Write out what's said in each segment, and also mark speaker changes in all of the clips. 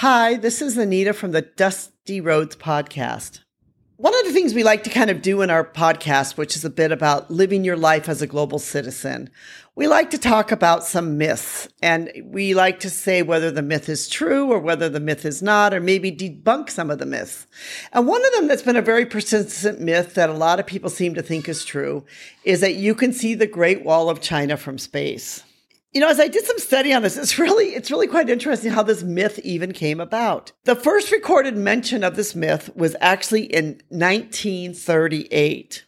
Speaker 1: Hi, this is Anita from the Dusty Roads podcast. One of the things we like to kind of do in our podcast, which is a bit about living your life as a global citizen, we like to talk about some myths and we like to say whether the myth is true or whether the myth is not, or maybe debunk some of the myths. And one of them that's been a very persistent myth that a lot of people seem to think is true is that you can see the Great Wall of China from space. You know, as I did some study on this, it's really it's really quite interesting how this myth even came about. The first recorded mention of this myth was actually in 1938.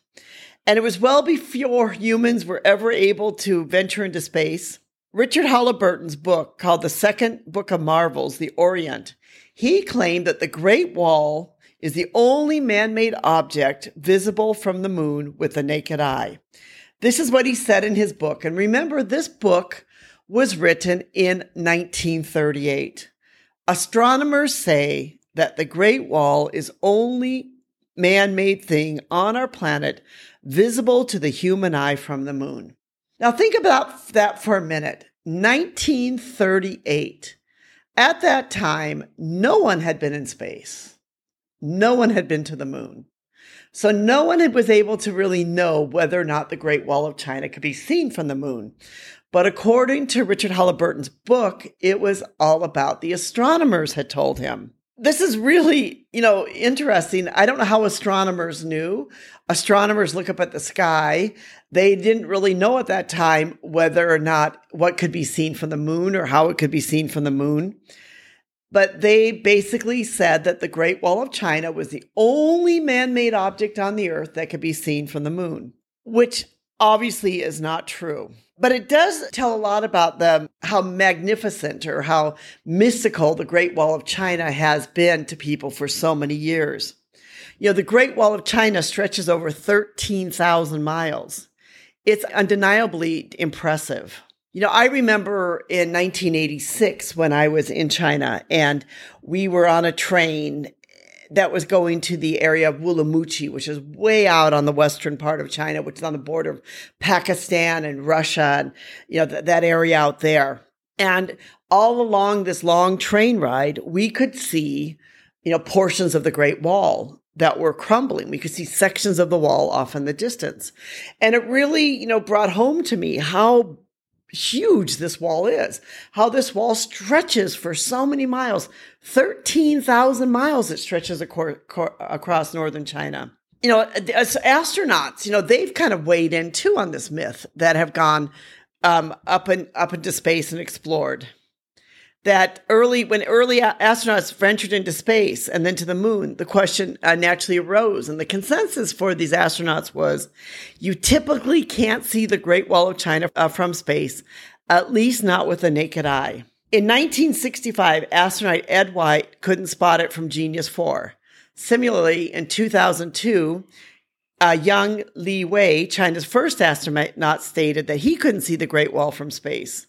Speaker 1: And it was well before humans were ever able to venture into space. Richard Halliburton's book called The Second Book of Marvels, The Orient, he claimed that the Great Wall is the only man-made object visible from the moon with the naked eye. This is what he said in his book. And remember, this book was written in 1938. Astronomers say that the Great Wall is only man-made thing on our planet visible to the human eye from the moon. Now think about that for a minute. 1938. At that time, no one had been in space. No one had been to the moon. So no one was able to really know whether or not the Great Wall of China could be seen from the moon. But according to Richard Halliburton's book, it was all about the astronomers had told him. This is really, you know, interesting. I don't know how astronomers knew. Astronomers look up at the sky. They didn't really know at that time whether or not what could be seen from the moon or how it could be seen from the moon. But they basically said that the Great Wall of China was the only man made object on the earth that could be seen from the moon, which obviously is not true. But it does tell a lot about the how magnificent or how mystical the Great Wall of China has been to people for so many years. You know, the Great Wall of China stretches over 13,000 miles. It's undeniably impressive. You know, I remember in 1986 when I was in China and we were on a train that was going to the area of Wulamuchi, which is way out on the western part of China, which is on the border of Pakistan and Russia, and you know th- that area out there. And all along this long train ride, we could see, you know, portions of the Great Wall that were crumbling. We could see sections of the wall off in the distance. And it really, you know, brought home to me how huge this wall is, how this wall stretches for so many miles 13,000 miles it stretches across northern China. You know, as astronauts, you know, they've kind of weighed in too on this myth that have gone um, up and up into space and explored. That early, when early astronauts ventured into space and then to the moon, the question uh, naturally arose, and the consensus for these astronauts was: you typically can't see the Great Wall of China uh, from space, at least not with the naked eye. In 1965, astronaut Ed White couldn't spot it from Gemini 4. Similarly, in 2002, uh, young Li Wei, China's first astronaut, stated that he couldn't see the Great Wall from space.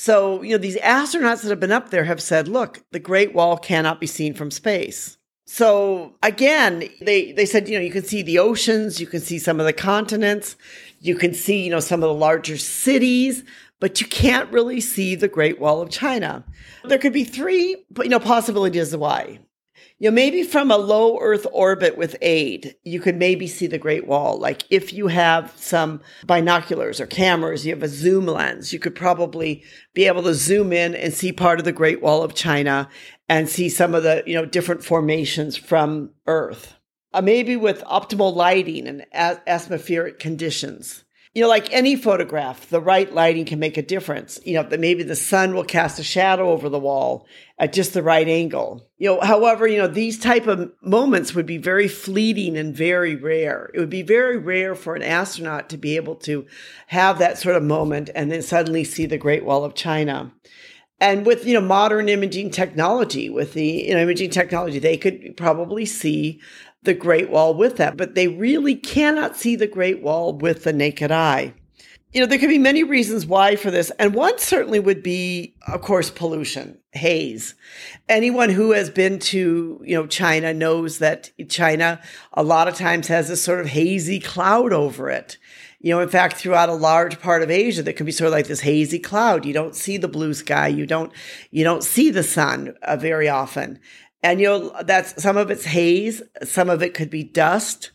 Speaker 1: So, you know, these astronauts that have been up there have said, look, the Great Wall cannot be seen from space. So again, they, they said, you know, you can see the oceans, you can see some of the continents, you can see, you know, some of the larger cities, but you can't really see the Great Wall of China. There could be three, you know, possibilities of why. You know, maybe from a low Earth orbit with aid, you could maybe see the Great Wall. Like if you have some binoculars or cameras, you have a zoom lens, you could probably be able to zoom in and see part of the Great Wall of China and see some of the, you know, different formations from Earth. Uh, maybe with optimal lighting and atmospheric conditions you know, like any photograph, the right lighting can make a difference. You know, that maybe the sun will cast a shadow over the wall at just the right angle. You know, however, you know, these type of moments would be very fleeting and very rare. It would be very rare for an astronaut to be able to have that sort of moment and then suddenly see the Great Wall of China. And with, you know, modern imaging technology, with the you know, imaging technology, they could probably see the Great Wall with that, but they really cannot see the Great Wall with the naked eye. You know, there could be many reasons why for this, and one certainly would be, of course, pollution, haze. Anyone who has been to, you know, China knows that China a lot of times has this sort of hazy cloud over it. You know, in fact, throughout a large part of Asia, there can be sort of like this hazy cloud. You don't see the blue sky. You don't, you don't see the sun uh, very often. And you know, that's some of it's haze. Some of it could be dust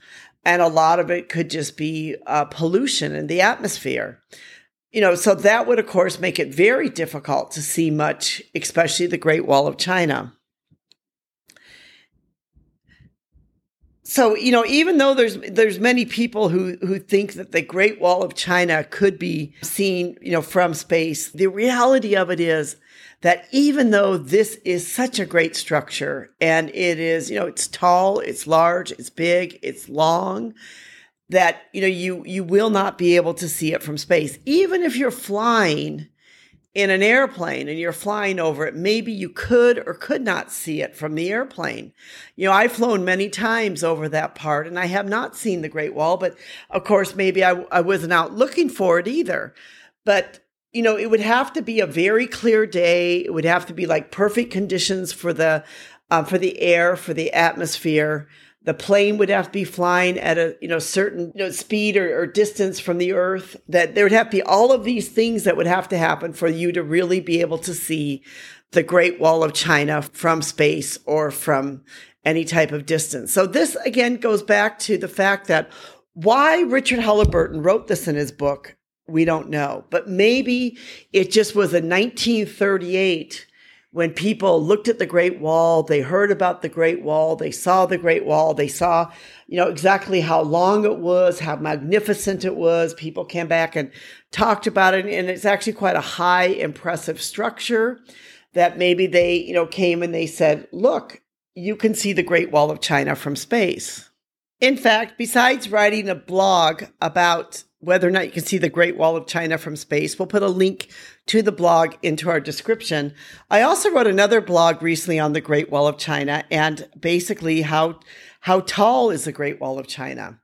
Speaker 1: and a lot of it could just be uh, pollution in the atmosphere. You know, so that would, of course, make it very difficult to see much, especially the Great Wall of China. So, you know, even though there's there's many people who who think that the Great Wall of China could be seen, you know, from space, the reality of it is that even though this is such a great structure and it is, you know, it's tall, it's large, it's big, it's long, that, you know, you, you will not be able to see it from space. Even if you're flying in an airplane and you're flying over it, maybe you could or could not see it from the airplane. You know, I've flown many times over that part and I have not seen the Great Wall, but of course, maybe I, I wasn't out looking for it either. But you know, it would have to be a very clear day. It would have to be like perfect conditions for the uh, for the air, for the atmosphere. The plane would have to be flying at a you know certain you know, speed or, or distance from the Earth. That there would have to be all of these things that would have to happen for you to really be able to see the Great Wall of China from space or from any type of distance. So this again goes back to the fact that why Richard Halliburton wrote this in his book we don't know. But maybe it just was a 1938 when people looked at the Great Wall, they heard about the Great Wall, they saw the Great Wall, they saw, you know, exactly how long it was, how magnificent it was. People came back and talked about it. And it's actually quite a high, impressive structure that maybe they, you know, came and they said, look, you can see the Great Wall of China from space. In fact, besides writing a blog about whether or not you can see the Great Wall of China from space. We'll put a link to the blog into our description. I also wrote another blog recently on the Great Wall of China and basically how how tall is the Great Wall of China.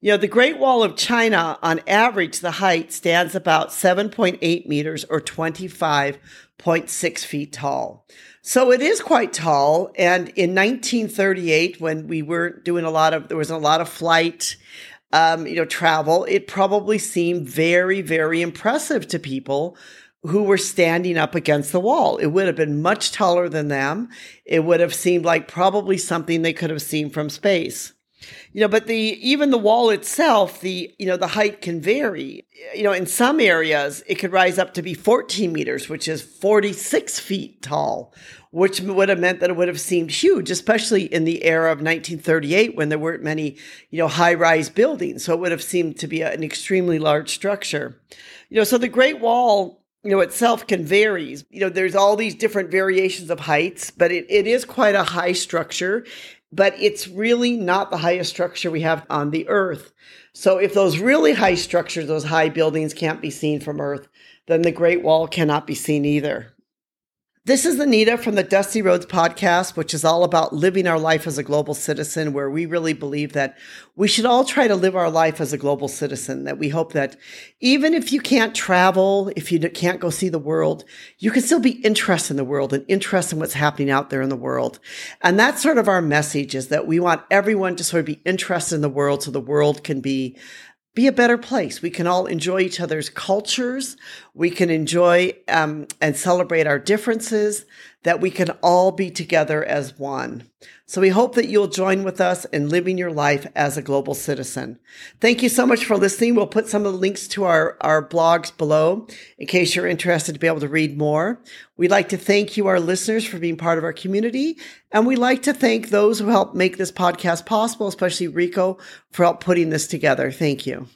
Speaker 1: You know, the Great Wall of China, on average, the height stands about 7.8 meters or 25.6 feet tall. So it is quite tall. And in 1938, when we weren't doing a lot of, there was a lot of flight um, you know, travel, it probably seemed very, very impressive to people who were standing up against the wall. It would have been much taller than them. It would have seemed like probably something they could have seen from space. You know, but the even the wall itself, the you know, the height can vary. You know, in some areas it could rise up to be 14 meters, which is 46 feet tall, which would have meant that it would have seemed huge, especially in the era of 1938 when there weren't many, you know, high rise buildings. So it would have seemed to be an extremely large structure. You know, so the Great Wall, you know, itself can vary. You know, there's all these different variations of heights, but it, it is quite a high structure, but it's really not the highest structure we have on the earth. So if those really high structures, those high buildings can't be seen from earth, then the Great Wall cannot be seen either. This is Anita from the Dusty Roads podcast, which is all about living our life as a global citizen, where we really believe that we should all try to live our life as a global citizen. That we hope that even if you can't travel, if you can't go see the world, you can still be interested in the world and interested in what's happening out there in the world. And that's sort of our message is that we want everyone to sort of be interested in the world so the world can be be a better place. We can all enjoy each other's cultures. We can enjoy um, and celebrate our differences, that we can all be together as one. So we hope that you'll join with us in living your life as a global citizen. Thank you so much for listening. We'll put some of the links to our, our blogs below in case you're interested to be able to read more. We'd like to thank you, our listeners, for being part of our community. And we'd like to thank those who helped make this podcast possible, especially Rico for help putting this together. Thank you.